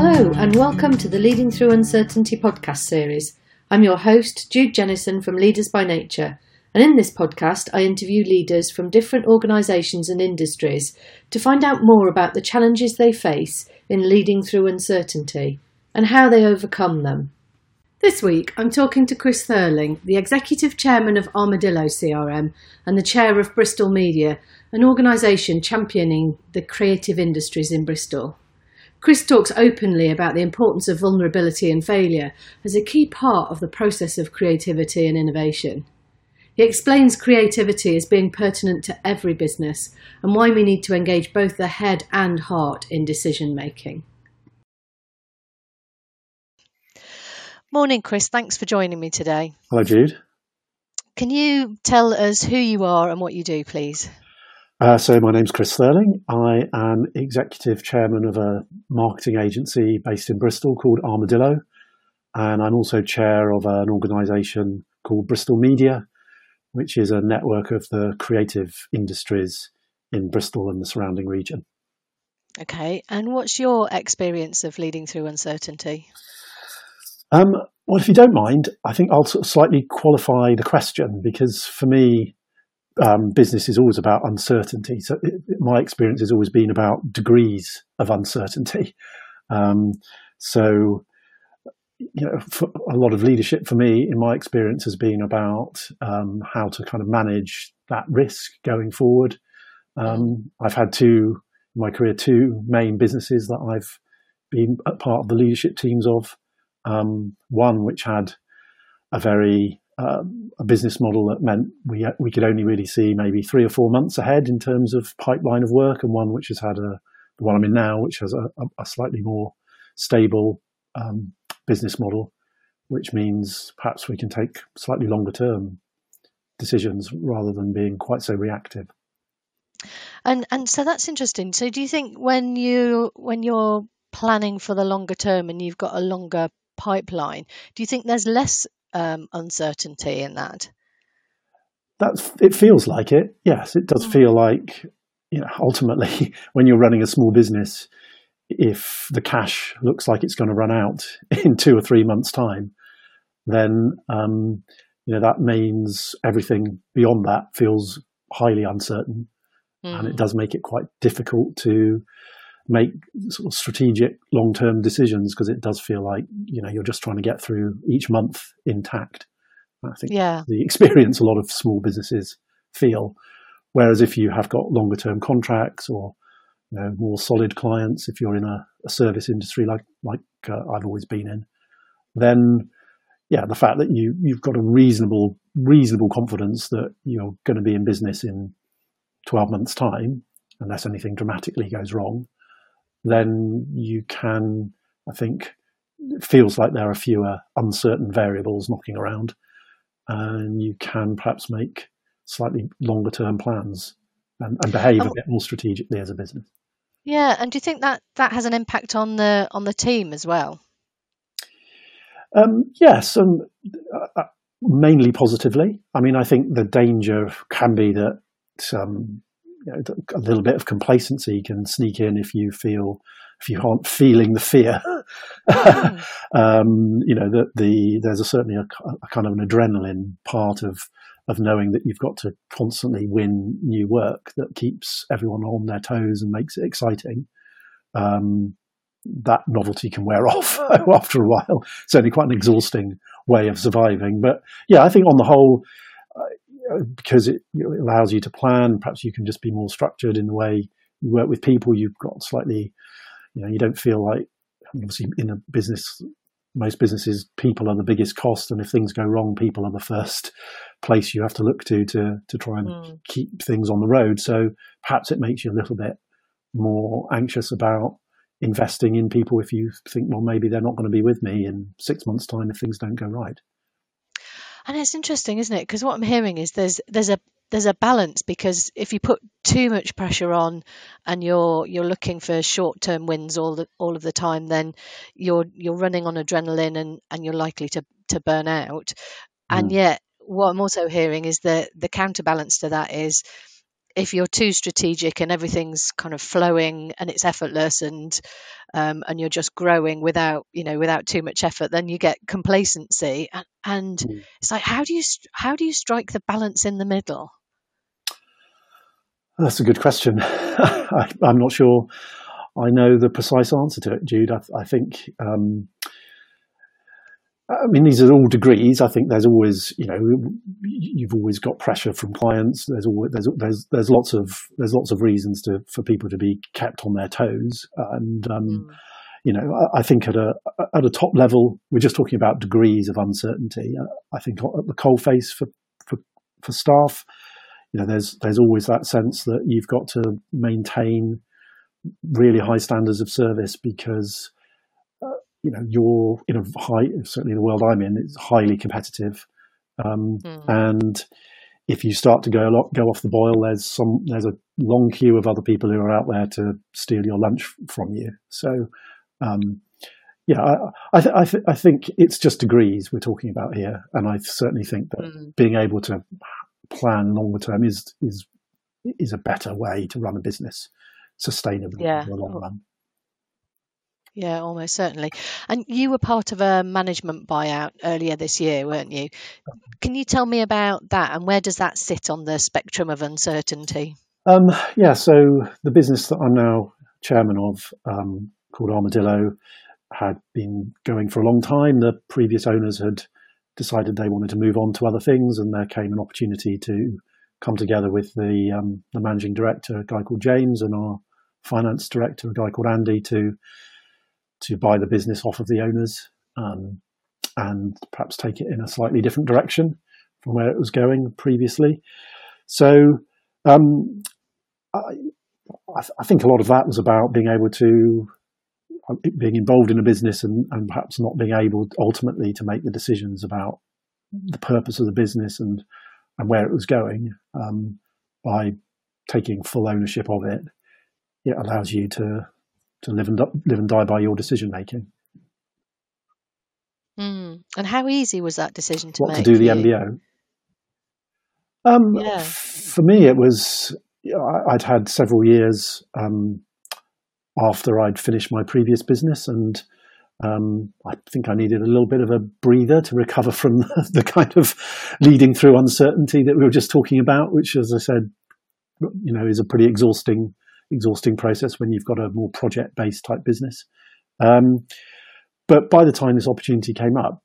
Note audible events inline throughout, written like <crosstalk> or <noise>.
Hello, and welcome to the Leading Through Uncertainty podcast series. I'm your host, Jude Jennison from Leaders by Nature, and in this podcast, I interview leaders from different organisations and industries to find out more about the challenges they face in leading through uncertainty and how they overcome them. This week, I'm talking to Chris Thurling, the Executive Chairman of Armadillo CRM and the Chair of Bristol Media, an organisation championing the creative industries in Bristol. Chris talks openly about the importance of vulnerability and failure as a key part of the process of creativity and innovation. He explains creativity as being pertinent to every business and why we need to engage both the head and heart in decision making. Morning, Chris. Thanks for joining me today. Hello, Jude. Can you tell us who you are and what you do, please? Uh, so, my name's Chris Thurling. I am executive chairman of a marketing agency based in Bristol called Armadillo. And I'm also chair of an organisation called Bristol Media, which is a network of the creative industries in Bristol and the surrounding region. Okay. And what's your experience of leading through uncertainty? Um, well, if you don't mind, I think I'll sort of slightly qualify the question because for me, um, business is always about uncertainty. So it, my experience has always been about degrees of uncertainty. <laughs> Um, so, you know, a lot of leadership for me, in my experience, has been about um, how to kind of manage that risk going forward. Um, I've had two, in my career, two main businesses that I've been part of the leadership teams of. Um, one which had a very uh, a business model that meant we we could only really see maybe three or four months ahead in terms of pipeline of work, and one which has had a the one I'm in now, which has a, a slightly more stable um, business model, which means perhaps we can take slightly longer term decisions rather than being quite so reactive. And and so that's interesting. So do you think when you when you're planning for the longer term and you've got a longer pipeline. Do you think there's less um, uncertainty in that? That's it. Feels like it. Yes, it does mm. feel like you know. Ultimately, <laughs> when you're running a small business, if the cash looks like it's going to run out <laughs> in two or three months' time, then um, you know that means everything beyond that feels highly uncertain, mm. and it mm. does make it quite difficult to make sort of strategic long-term decisions because it does feel like you know you're just trying to get through each month intact. I think yeah. the experience a lot of small businesses feel. Whereas if you have got longer-term contracts or you know more solid clients, if you're in a, a service industry like like uh, I've always been in, then yeah, the fact that you you've got a reasonable reasonable confidence that you're going to be in business in 12 months time unless anything dramatically goes wrong then you can, I think, it feels like there are fewer uncertain variables knocking around, and you can perhaps make slightly longer term plans and, and behave oh. a bit more strategically as a business. Yeah, and do you think that that has an impact on the on the team as well? Um, yes, and uh, uh mainly positively. I mean, I think the danger can be that um, you know, a little bit of complacency can sneak in if you feel if you aren't feeling the fear. <laughs> Um, you know that the there's a, certainly a, a, kind of an adrenaline part of of knowing that you've got to constantly win new work that keeps everyone on their toes and makes it exciting. Um, that novelty can wear <laughs> off after a while. Certainly, quite an exhausting way of surviving. But yeah, I think on the whole, because it, allows you to plan. Perhaps you can just be more structured in the way you work with people. You've got slightly, you know, you don't feel like obviously in a business, most businesses, people are the biggest cost, and if things go wrong, people are the first <laughs> place you have to look to to to try and mm. keep things on the road. So perhaps it makes you a little bit more anxious about investing in people if you think, well, maybe they're not going to be with me in six months' time if things don't go right. And it's interesting, isn't it? Because what I'm hearing is there's there's a there's a balance because if you put too much pressure on and you're you're looking for short term wins all the all of the time, then you're you're running on adrenaline and, and you're likely to, to burn out. Mm. And yet what I'm also hearing is that the counterbalance to that is if you're too strategic and everything's kind of flowing and it's effortless and um, and you're just growing without you know without too much effort, then you get complacency. And, and mm. it's like how do you how do you strike the balance in the middle? That's a good question. <laughs> I, am not sure I know the precise answer to it, Jude. I, I think um, I mean, these are all degrees. I think there's always, you know, you've always got pressure from clients. There's always, there's there's there's lots of there's lots of reasons to for people to be kept on their toes. And um, mm. you know, I, I, think at a at a top level, we're just talking about degrees of uncertainty. Uh, I think at the coalface for for for staff, you know, there's there's always that sense that you've got to maintain really high standards of service because you know you're in a high certainly the world I'm in it's highly competitive um, mm. and if you start to go a lot go off the boil there's some there's a long queue of other people who are out there to steal your lunch from you so um, yeah I I, th- I, th- I, think it's just degrees we're talking about here and I certainly think that mm. being able to plan longer term is is is a better way to run a business sustainably yeah. in the long run yeah, almost certainly. And you were part of a management buyout earlier this year, weren't you? Can you tell me about that and where does that sit on the spectrum of uncertainty? Um, yeah, so the business that I'm now chairman of, um, called Armadillo, had been going for a long time. The previous owners had decided they wanted to move on to other things, and there came an opportunity to come together with the um, the managing director, a guy called James, and our finance director, a guy called Andy, to to buy the business off of the owners um, and perhaps take it in a slightly different direction from where it was going previously. So um, I, I, think a lot of that was about being able to uh, being involved in a business and, and perhaps not being able ultimately to make the decisions about the purpose of the business and and where it was going um, by taking full ownership of it. It allows you to to live and live and die by your decision making. Mm. And how easy was that decision to what make? to do the MBO? Um, yeah. For me, it was. I'd had several years um, after I'd finished my previous business, and um, I think I needed a little bit of a breather to recover from <laughs> the, the kind of leading through uncertainty that we were just talking about, which, as I said, you know, is a pretty exhausting exhausting process when you've got a more project based type business. Um, but by the time this opportunity came up,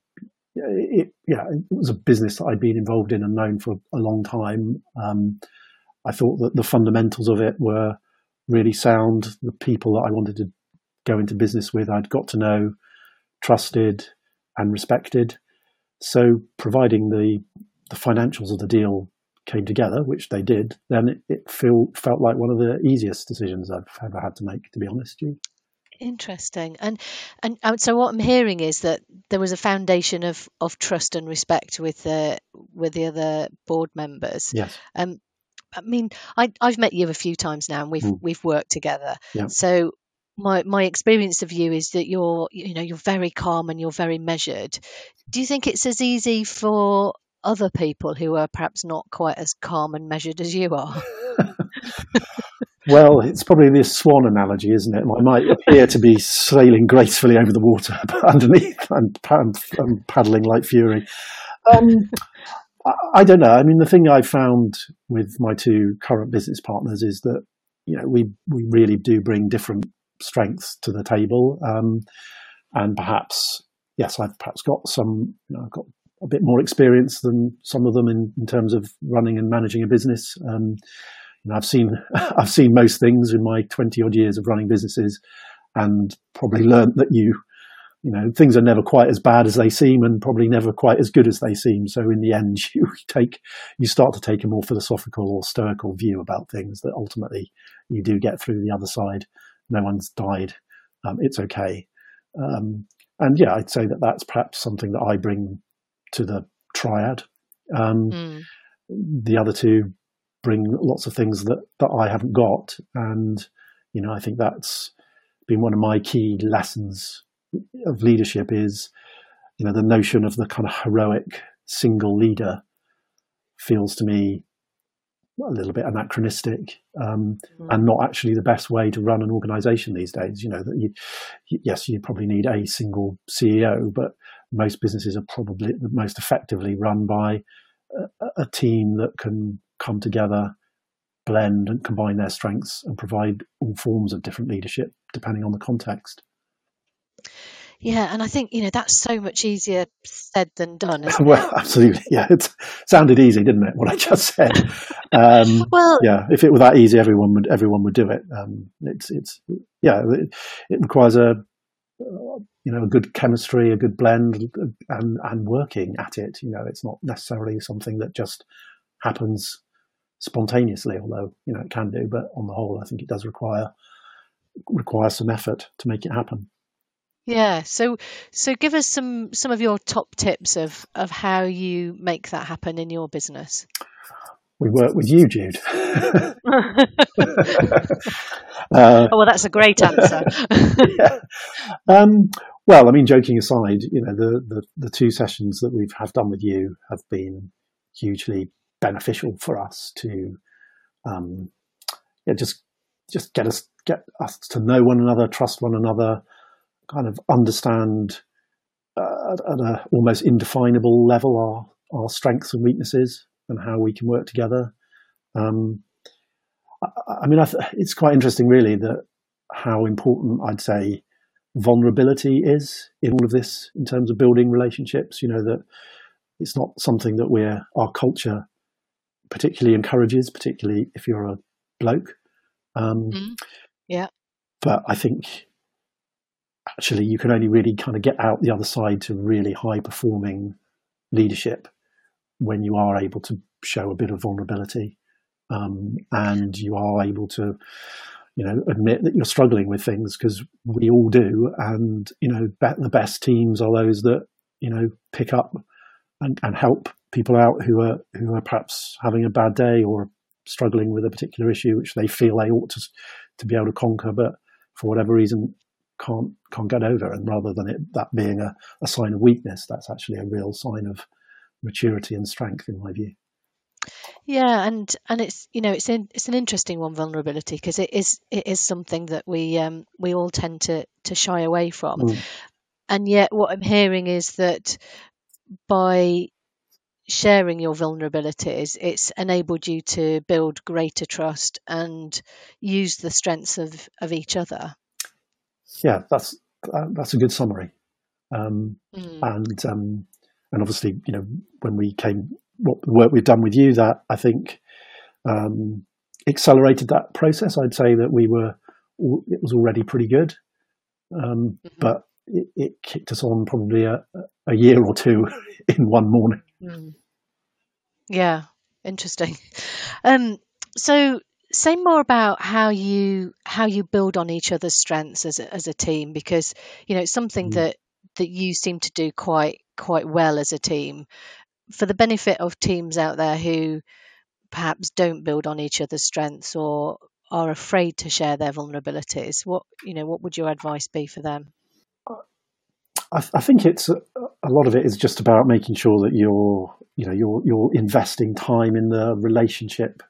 it, yeah, it was a business that I'd been involved in and known for a long time. Um, I thought that the fundamentals of it were really sound. The people that I wanted to go into business with, I'd got to know, trusted, and respected. So, providing the the financials of the deal came together, which they did, then it, it feel, felt like one of the easiest decisions I've ever had to make, to be honest. You. Interesting, and and so what I'm hearing is that there was a foundation of of trust and respect with the with the other board members. Yes. Um, I mean, I I've met you a few times now, and we've mm. we've worked together. Yeah. So my my experience of you is that you're you know you're very calm and you're very measured. Do you think it's as easy for other people who are perhaps not quite as calm and measured as you are? <laughs> well, it's probably this swan analogy, isn't it? I might appear to be sailing gracefully over the water, <laughs> but underneath I'm, I'm, I'm paddling like fury. Um, I don't know. I mean, the thing I found with my two current business partners is that you know we we really do bring different strengths to the table, um, and perhaps yes, I've perhaps got some. You know, I've got a bit more experience than some of them in, in terms of running and managing a business. Um, you know, I've seen <laughs> I've seen most things in my twenty odd years of running businesses, and probably learned that you you know things are never quite as bad as they seem, and probably never quite as good as they seem. So in the end, <laughs> you take you start to take a more philosophical or stoical view about things that ultimately you do get through the other side. No one's died. Um, it's okay. Um, and yeah, I'd say that that's perhaps something that I bring to the triad. Um, mm. The other two bring lots of things that, that I haven't got. And, you know, I think that's been one of my key lessons of leadership is, you know, the notion of the kind of heroic single leader feels to me a little bit anachronistic um, mm. and not actually the best way to run an organization these days. You know that you, yes, you probably need a single CEO, but most businesses are probably most effectively run by a, a team that can come together, blend and combine their strengths, and provide all forms of different leadership depending on the context. Yeah, and I think you know that's so much easier said than done. <laughs> well, it? absolutely. Yeah, it sounded easy, didn't it? What I just said. Um, well, yeah. If it were that easy, everyone would everyone would do it. Um, it's it's yeah. It, it, requires a you know a good chemistry, a good blend, and and working at it. You know, it's not necessarily something that just happens spontaneously, although you know it can do. But on the whole, I think it does require require some effort to make it happen. Yeah. So so give us some some of your top tips of of how you make that happen in your business. We work with you, Jude. <laughs> uh, oh well, that's a great answer. <laughs> yeah. um, well, I mean, joking aside, you know, the, the, the two sessions that we've have done with you have been hugely beneficial for us to, um, yeah, just just get us get us to know one another, trust one another, kind of understand uh, at an almost indefinable level our, our strengths and weaknesses and how we can work together. Um, I, I, mean, I th- it's quite interesting, really, that how important I'd say vulnerability is in all of this in terms of building relationships. You know that it's not something that we're our culture particularly encourages, particularly if you're a bloke. Um, mm. Yeah. But I think actually you can only really kind of get out the other side to really high performing leadership when you are able to show a bit of vulnerability um, and you are able to you know admit that you're struggling with things because we all do and you know the best teams are those that you know pick up and, and help people out who are who are perhaps having a bad day or struggling with a particular issue which they feel they ought to to be able to conquer but for whatever reason can't can't get over. And rather than it that being a, a sign of weakness, that's actually a real sign of maturity and strength, in my view. Yeah, and and it's you know it's in, it's an interesting one vulnerability because it is it is something that we um, we all tend to to shy away from, mm. and yet what I'm hearing is that by sharing your vulnerabilities, it's enabled you to build greater trust and use the strengths of of each other yeah, that's uh, that's a good summary. Um, mm. And um, and obviously, you know, when we came, what the work we've done with you, that I think um, accelerated that process. I'd say that we were it was already pretty good, um, mm-hmm. but it, it, kicked us on probably a, a year or two <laughs> in one morning. Mm. Yeah, interesting. <laughs> Um, so say more about how you how you build on each other's strengths as a, as a team because you know it's something mm. that that you seem to do quite quite well as a team. For the benefit of teams out there who perhaps don't build on each other's strengths or are afraid to share their vulnerabilities what you know what would your advice be for them? I, I think it's a, a lot of it is just about making sure that you're you know you're you're investing time in the relationship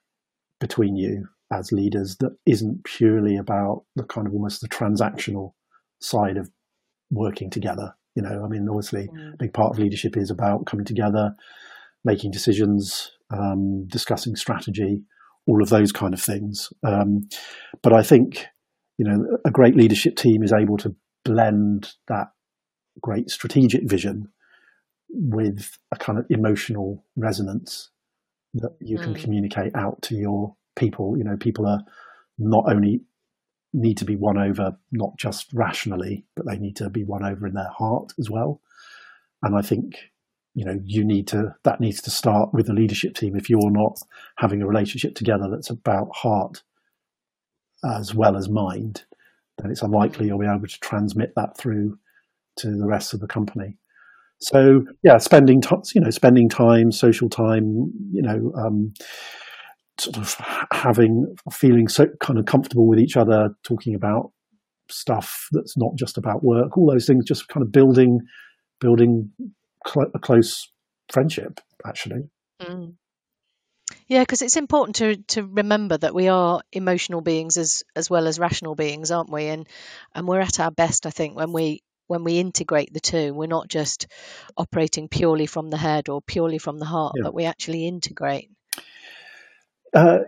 between you as leaders that isn't purely about the kind of almost the transactional side of working together. You know, I mean, obviously, mm. a big part of leadership is about coming together, making decisions, um, discussing strategy, all of those kind of things. Um, but I think, you know, a great leadership team is able to blend that great strategic vision with a kind of emotional resonance that you can mm. communicate out to your people. You know, people are not only need to be won over not just rationally, but they need to be won over in their heart as well. And I think you know you need to that needs to start with the leadership team. If you're not having a relationship together that's about heart as well as mind, then it's unlikely you'll be able to transmit that through to the rest of the company. So yeah, spending you know, spending time, social time, you know, um, sort of having feeling so kind of comfortable with each other, talking about stuff that's not just about work. All those things, just kind of building building cl- a close friendship, actually. Mm. Yeah, because it's important to to remember that we are emotional beings as as well as rational beings, aren't we? And and we're at our best, I think, when we when we integrate the two. We're not just operating purely from the head or purely from the heart, yeah. but we actually integrate. Uh,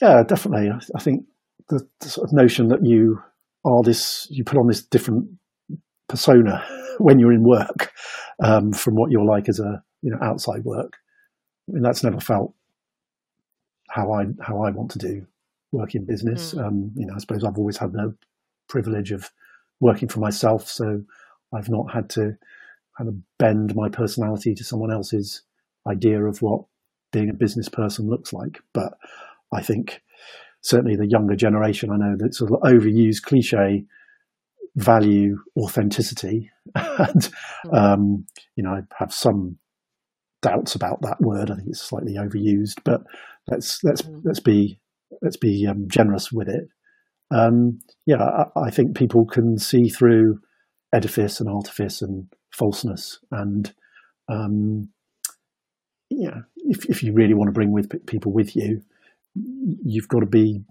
yeah, definitely. I, I think the, the, sort of notion that you are this, you put on this different persona <laughs> when you're in work um, from what you're like as a you know outside work. I mean, that's never felt how I how I want to do work in business. Mm. Um, you know, I suppose I've always had the privilege of working for myself, so I've not had to kind of bend my personality to someone else's idea of what being a business person looks like. But I think certainly the younger generation, I know that sort of overused cliche value authenticity, <laughs> and mm. um, you know, I have some doubts about that word. I think it's slightly overused, but let's let's mm. let's be let's be um, generous with it. Um, yeah, I, I, think people can see through edifice and artifice and falseness, and um, yeah, if if you really want to bring with people with you, you've got to be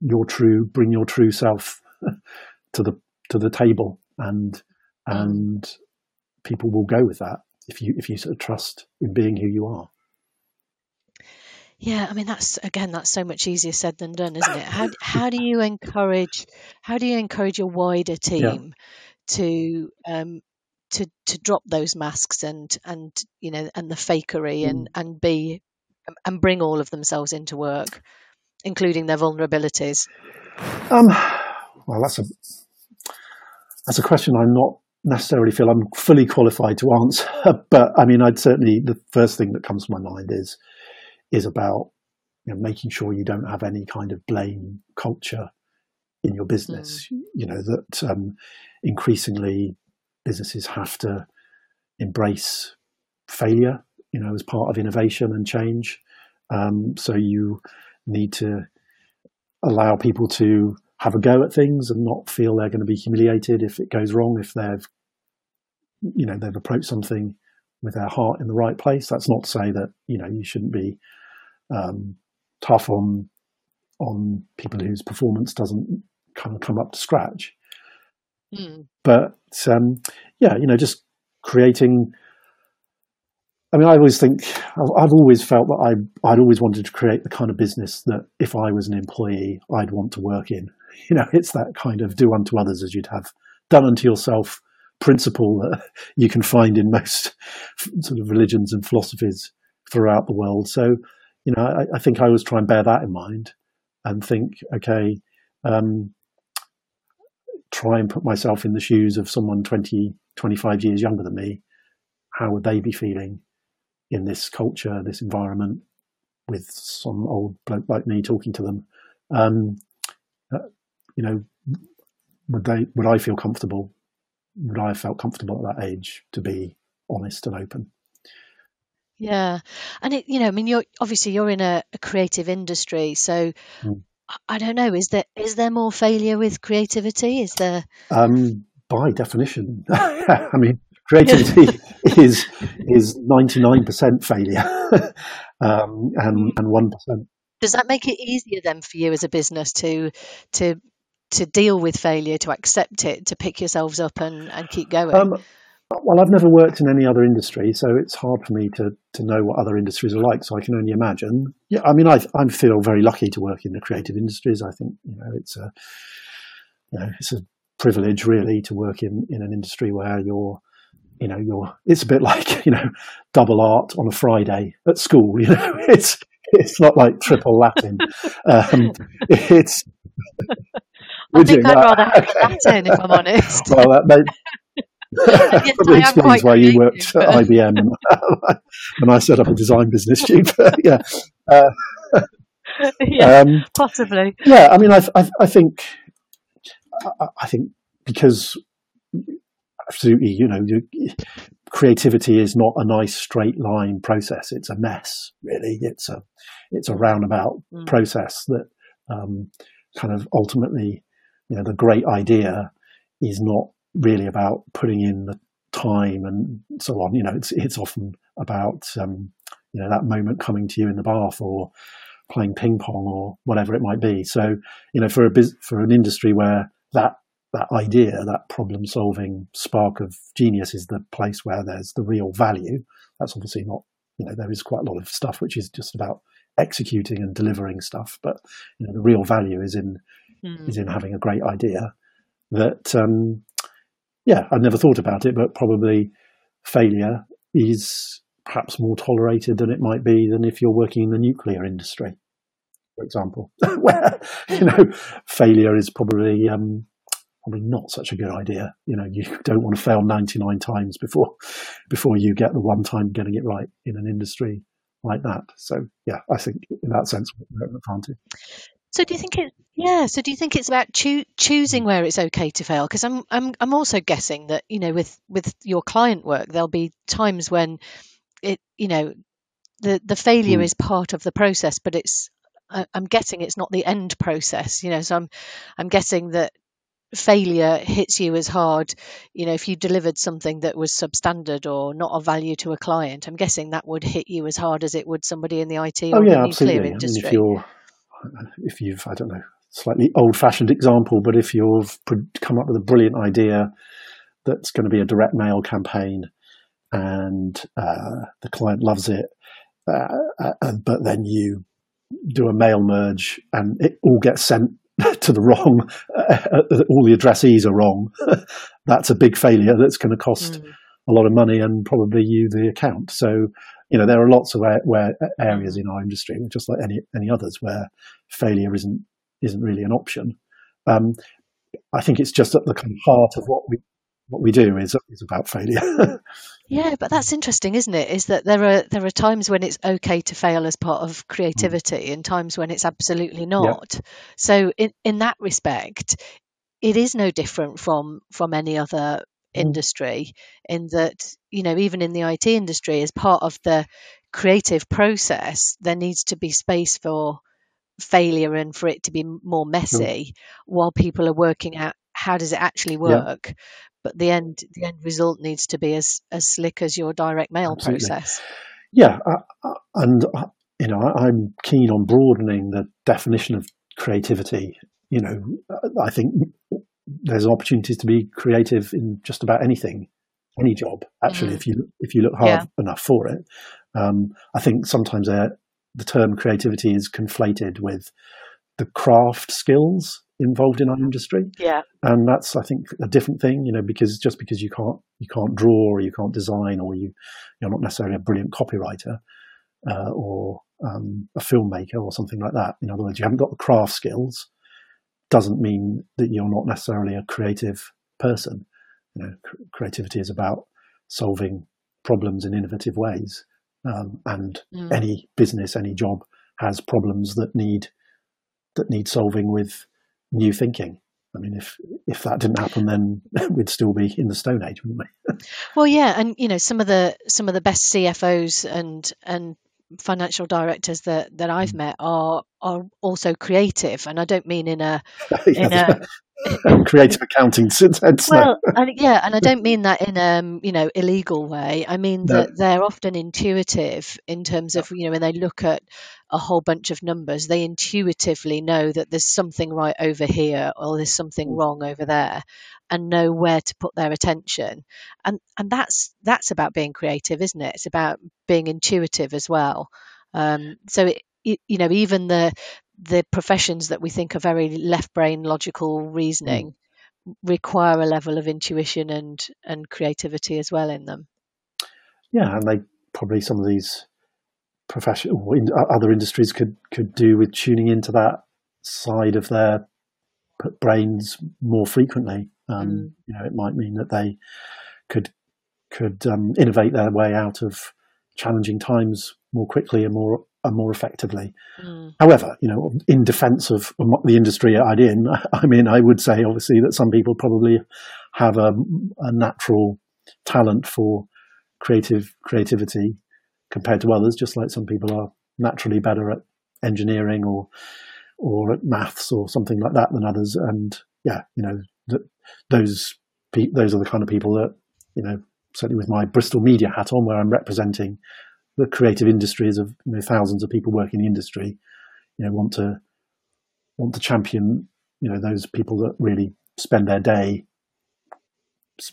your true, bring your true self <laughs> to the to the table, and and people will go with that if you if you sort of trust in being who you are. Yeah, I mean that's again that's so much easier said than done, isn't it? How how do you encourage how do you encourage your wider team yeah. to um, to to drop those masks and and you know and the fakery mm. and and be and bring all of themselves into work, including their vulnerabilities? Um, well, that's a that's a question I'm not necessarily feel I'm fully qualified to answer. <laughs> But I mean, I'd certainly the first thing that comes to my mind is is about you know, making sure you don't have any kind of blame culture in your business. Mm. You know that um, increasingly businesses have to embrace failure. You know, as part of innovation and change. Um, so you need to allow people to have a go at things and not feel they're going to be humiliated if it goes wrong if they've you know they've approached something with their heart in the right place that's not to say that you know you shouldn't be um, tough on on people whose performance doesn't kind of come up to scratch mm. but um, yeah you know just creating I mean, I always think I've always felt that I I'd always wanted to create the kind of business that if I was an employee, I'd want to work in. <laughs> You know, it's that kind of do unto others as you'd have done unto yourself principle that <laughs> you can find in most <laughs> sort of religions and philosophies throughout the world. So, you know, I, I think I always try and bear that in mind and think, okay, um, try and put myself in the shoes of someone 20, 25 years younger than me. How would they be feeling in this culture, this environment, with some old bloke like me talking to them? Um, uh, you know, would they would I feel comfortable? Would I have felt comfortable at that age to be honest and open? Yeah, and it, you know, I mean, you're obviously you're in a, a creative industry, so mm. I don't know. Is there is there more failure with creativity? Is there? Um, by definition, <laughs> <laughs> I mean, creativity <laughs> is is ninety nine percent failure, um, and and one percent does that make it easier then for you as a business to to to deal with failure, to accept it, to pick yourselves up and, and keep going? Um, well, I've never worked in any other industry, so it's hard for me to, to know what other industries are like. So I can only imagine. Yeah, I mean, I I feel very lucky to work in the creative industries. I think you know it's a you know it's a privilege really to work in in an industry where you're you know you're it's a bit <laughs> like you know double art on a Friday at school. <laughs> You know, it's it's not like triple Latin. <laughs> Um, it's. I think I'd rather have. Latin, if I'm honest. well, that may, yes, probably explains why you worked but... at IBM and <laughs> <laughs> I set up a design business. But <laughs> yeah, uh, yeah um, possibly. Yeah, I mean, I, I, I think, I, I think because absolutely, you know, creativity is not a nice straight line process. It's a mess, really. It's a it's a roundabout mm. process that um, kind of ultimately, you know, the great idea is not really about putting in the time and so on. You know, it's it's often about um, you know that moment coming to you in the bath or playing ping pong or whatever it might be. So you know for a for an industry where that that idea, that problem solving spark of genius is the place where there's the real value. That's obviously not, you know, there is quite a lot of stuff which is just about executing and delivering stuff, but you know, the real value is in mm. is in having a great idea. That, um, yeah, I've never thought about it, but probably failure is perhaps more tolerated than it might be than if you're working in the nuclear industry, for example, <laughs> where you know failure is probably um, probably not such a good idea. You know, you <laughs> don't want to fail 99 times before before you get the one time getting it right in an industry like that. So yeah, I think in that sense we're an advantage. So do you think it? Yeah. So do you think it's about choo- choosing where it's okay to fail? Because I'm I'm I'm also guessing that you know with with your client work there'll be times when it you know the the failure mm. is part of the process, but it's I'm guessing it's not the end process. You know, so I'm I'm guessing that failure hits you as hard you know if you delivered something that was substandard or not of value to a client i'm guessing that would hit you as hard as it would somebody in the it oh, or yeah, the absolutely. nuclear industry I mean, if you've i don't know slightly old fashioned example but if you've come up with a brilliant idea that's going to be a direct mail campaign and uh, the client loves it uh, uh, but then you do a mail merge and it all gets sent <laughs> to the wrong, <laughs> uh, all the addressees are wrong, <laughs> that's a big failure that's going to cost mm. A lot of money and probably you the account. So, you know, there are lots of where, where areas in our industry, just like any any others, where failure isn't isn't really an option. Um, I think it's just at the kind of heart of what we what we do is is about failure. <laughs> yeah, but that's interesting, isn't it? Is that there are there are times when it's okay to fail as part of creativity, mm. and times when it's absolutely not. Yeah. So in in that respect, it is no different from from any other. Industry in that you know even in the IT industry as part of the creative process there needs to be space for failure and for it to be more messy while people are working out how does it actually work yeah but the end the end result needs to be as as slick as your direct mail Absolutely. process. Yeah, uh, uh, and uh, you know I, I'm keen on broadening the definition of creativity. You know, I think there's opportunities to be creative in just about anything, any job. Actually, mm. if you if you look hard yeah. enough for it, um, I think sometimes uh, the term creativity is conflated with the craft skills involved in our industry. Yeah. And that's I think a different thing, you know, because just because you can't you can't draw or you can't design or you you're not necessarily a brilliant copywriter uh, or um, a filmmaker or something like that. In other words, you haven't got the craft skills doesn't mean that you're not necessarily a creative person. You know, cr- creativity is about solving problems in innovative ways. Um, and mm. any business, any job has problems that need that need solving with new thinking. I mean, if if that didn't happen, then <laughs> we'd still be in the Stone Age, wouldn't we? <laughs> well, yeah, and you know, some of the some of the best CFOs and and financial directors that that I've mm. met are are also creative, and I don't mean in a <laughs> in a <laughs> creative accounting <laughs> sense. Well, and, yeah, and I don't mean that in a um, you know illegal way. I mean no. that they're often intuitive in terms of you know when they look at a whole bunch of numbers, they intuitively know that there's something right over here or there's something mm. wrong over there, and know where to put their attention. And and that's that's about being creative, isn't it? It's about being intuitive as well. Um, so it, you know even the the professions that we think are very left brain logical reasoning mm. require a level of intuition and and creativity as well in them yeah and they probably some of these professional or other industries could could do with tuning into that side of their brains more frequently um, mm. you know it might mean that they could could um, innovate their way out of challenging times more quickly and more and more effectively. Mm. However, you know, in defence of the industry I'm in, <laughs> I mean, I would say obviously that some people probably have a, a natural talent for creative creativity compared to others, just like some people are naturally better at engineering or or at maths or something like that than others. And yeah, you know, th- those those are the kind of people that you know certainly with my Bristol media hat on, where I'm representing the creative industries of you know, thousands of people working in the industry, you know, want to want to champion you know those people that really spend their day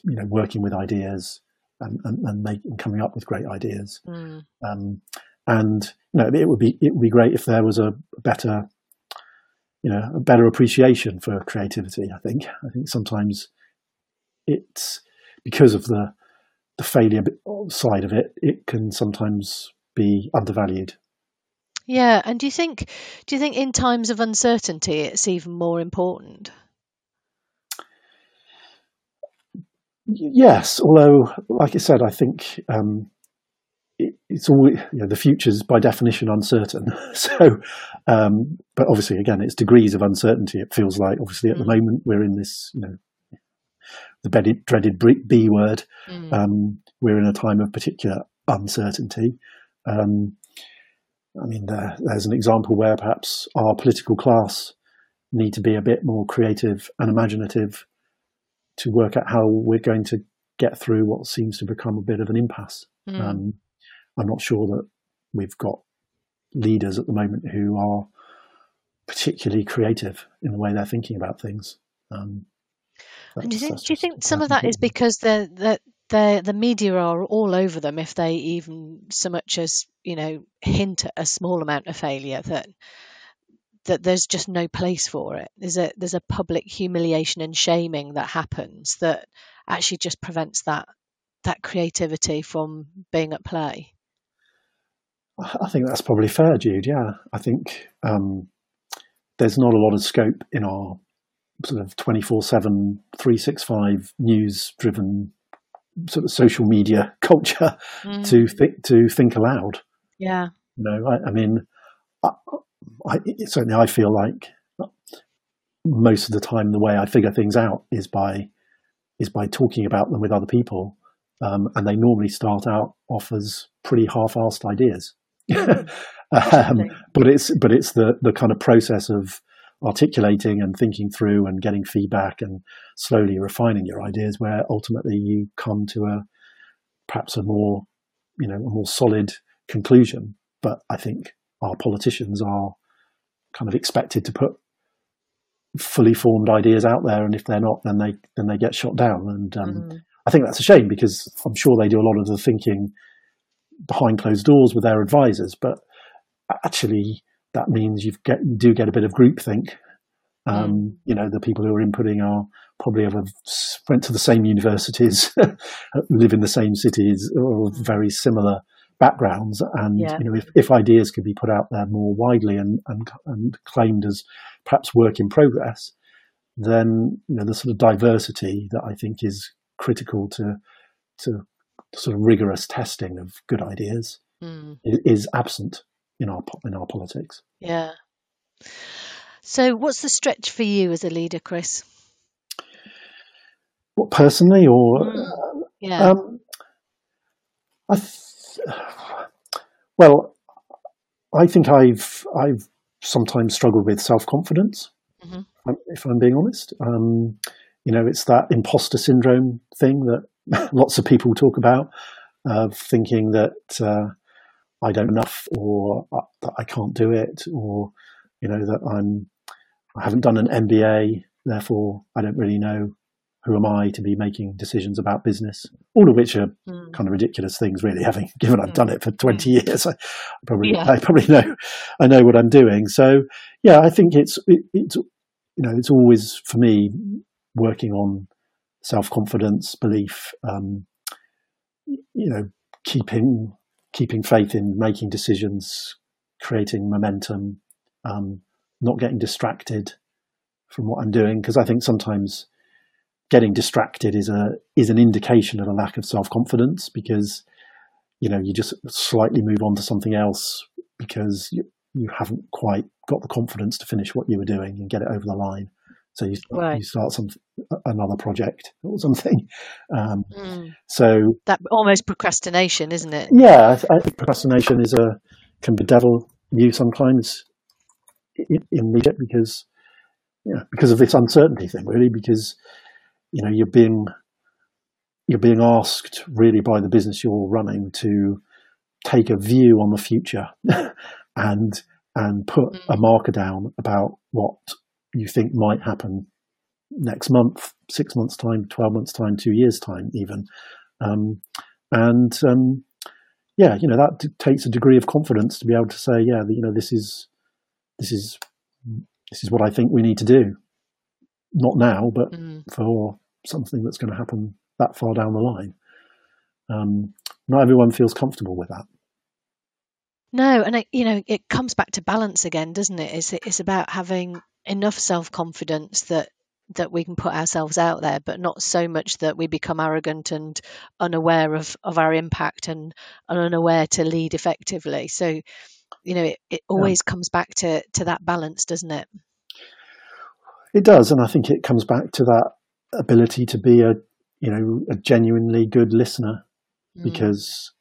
you know working with ideas and, and, and, make, and coming up with great ideas. Mm. Um, and you know, it would be it would be great if there was a better, you know, a better appreciation for creativity. I think I think sometimes it's because of the the failure side of it. It can sometimes be undervalued. Yeah, and do you think do you think in times of uncertainty it's even more important? Yes, although, like I said, I think um, it, it's all you know, the future's by definition uncertain. <laughs> So, um, but obviously, again, it's degrees of uncertainty. It feels like obviously at the mm. moment we're in this, you know, the dreaded, dreaded B word. Mm. Um, we're in a time of particular uncertainty. Um, I mean, there, there's an example where perhaps our political class need to be a bit more creative and imaginative to work out how we're going to get through what seems to become a bit of an impasse. Mm. Um, I'm not sure that we've got leaders at the moment who are particularly creative in the way they're thinking about things. Um, do you think, do you think some of that is because the the the the media are all over them if they even so much as you know hint at a small amount of failure that that there's just no place for it. There's a there's a public humiliation and shaming that happens that actually just prevents that that creativity from being at play. I think that's probably fair, Jude. Yeah, I think um, there's not a lot of scope in our sort of 24 7, 365 news driven sort of social media <laughs> culture mm. to think to think aloud. Yeah. You know, I, I mean, I, I, certainly I feel like most of the time the way I figure things out is by is by talking about them with other people, um, and they normally start out off as pretty half-assed ideas. <laughs> um, but it's but it's the the kind of process of articulating and thinking through and getting feedback and slowly refining your ideas where ultimately you come to a perhaps a more you know a more solid conclusion. But I think our politicians are kind of expected to put fully formed ideas out there, and if they're not, then they then they get shot down. And um, mm. I think that's a shame because I'm sure they do a lot of the thinking behind closed doors with their advisors, but actually that means you get you do get a bit of groupthink. Um, mm. You know, the people who are inputting are probably have went to the same universities, <laughs> live in the same cities, or very similar backgrounds and yeah. you know if, if ideas could be put out there more widely and, and and claimed as perhaps work in progress then you know the sort of diversity that I think is critical to to sort of rigorous testing of good ideas mm. is, absent in our in our politics. Yeah. So, what's the stretch for you as a leader, Chris? What personally, or mm. yeah, um, I th- well, I think I've I've sometimes struggled with self confidence, mm-hmm. if I'm being honest. Um, you know, it's that imposter syndrome thing that <laughs> lots of people talk about, of thinking that uh, I don't enough, or uh, that I can't do it, or you know that I'm I haven't done an MBA, therefore I don't really know who am I to be making decisions about business? All of which are mm. kind of ridiculous things, really. Having <laughs> given I've done it for twenty mm. years, I probably yeah. I probably know I know what I'm doing. So yeah, I think it's it, it's you know it's always for me working on self confidence, belief, um, you know, keeping keeping faith in making decisions, creating momentum, um, not getting distracted from what I'm doing because I think sometimes getting distracted is a is an indication of a lack of self confidence because you know you just slightly move on to something else because you, you haven't quite got the confidence to finish what you were doing and get it over the line. So you, right. you start some another project or something. <laughs> Um, mm. So that almost procrastination, isn't it? Yeah, I, I, procrastination is a can bedevil you sometimes in, in because yeah, because of this uncertainty thing, really. Because you know, you're being you're being asked really by the business you're running to take a view on the future <laughs> and and put mm. a marker down about what you think might happen next month, six months time, twelve months time, two years time, even. Um, and um, yeah, you know that takes a degree of confidence to be able to say, yeah, you know, this is this is this is what I think we need to do. Not now, but mm. for something that's going to happen that far down the line. Um, not everyone feels comfortable with that. No, and it, you know it comes back to balance again, doesn't it? It's it's about having enough self confidence that that we can put ourselves out there, but not so much that we become arrogant and unaware of, of our impact and, and unaware to lead effectively. So, you know, it, it always yeah. comes back to, to that balance, doesn't it? It does, and I think it comes back to that ability to be a you know a genuinely good listener, mm. because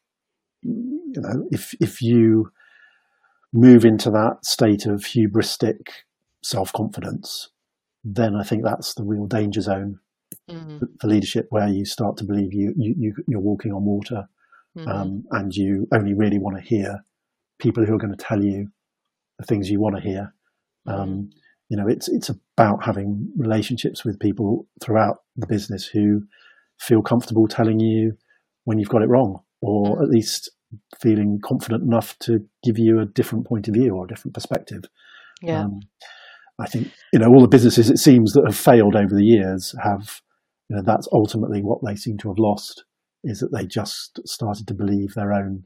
you know if if you move into that state of hubristic self confidence, then I think that's the real danger zone mm-hmm. for leadership, where you start to believe you, you, you are walking on water, mm-hmm. um, and you only really want to hear people who are going to tell you the things you want to hear. Mm-hmm. Um, you know, it's it's about having relationships with people throughout the business who feel comfortable telling you when you've got it wrong, or mm-hmm. at least feeling confident enough to give you a different point of view or a different perspective. Yeah. Um, I think you know all the businesses it seems that have failed over the years have you know that's ultimately what they seem to have lost is that they just started to believe their own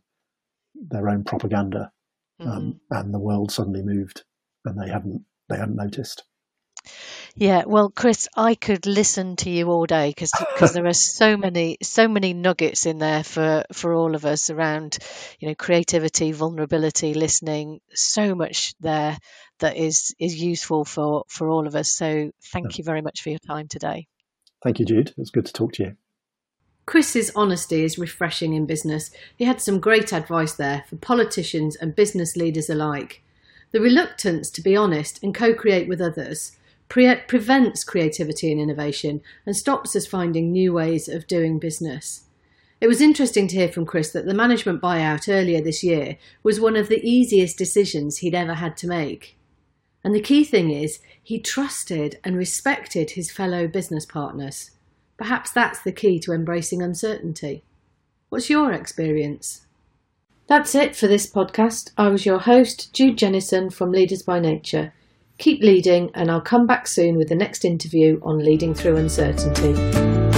their own propaganda um, mm-hmm. and the world suddenly moved and they hadn't they hadn't noticed. Yeah, well, Chris, I could listen to you all day because because there are so many so many nuggets in there for for all of us around, you know, creativity, vulnerability, listening. So much there that is is useful for for all of us. So thank you very much for your time today. Thank you, Jude. It's good to talk to you. Chris's honesty is refreshing in business. He had some great advice there for politicians and business leaders alike. The reluctance to be honest and co create with others pre- prevents creativity and innovation and stops us finding new ways of doing business. It was interesting to hear from Chris that the management buyout earlier this year was one of the easiest decisions he'd ever had to make. And the key thing is, he trusted and respected his fellow business partners. Perhaps that's the key to embracing uncertainty. What's your experience? That's it for this podcast. I was your host, Jude Jennison from Leaders by Nature. Keep leading, and I'll come back soon with the next interview on leading through uncertainty.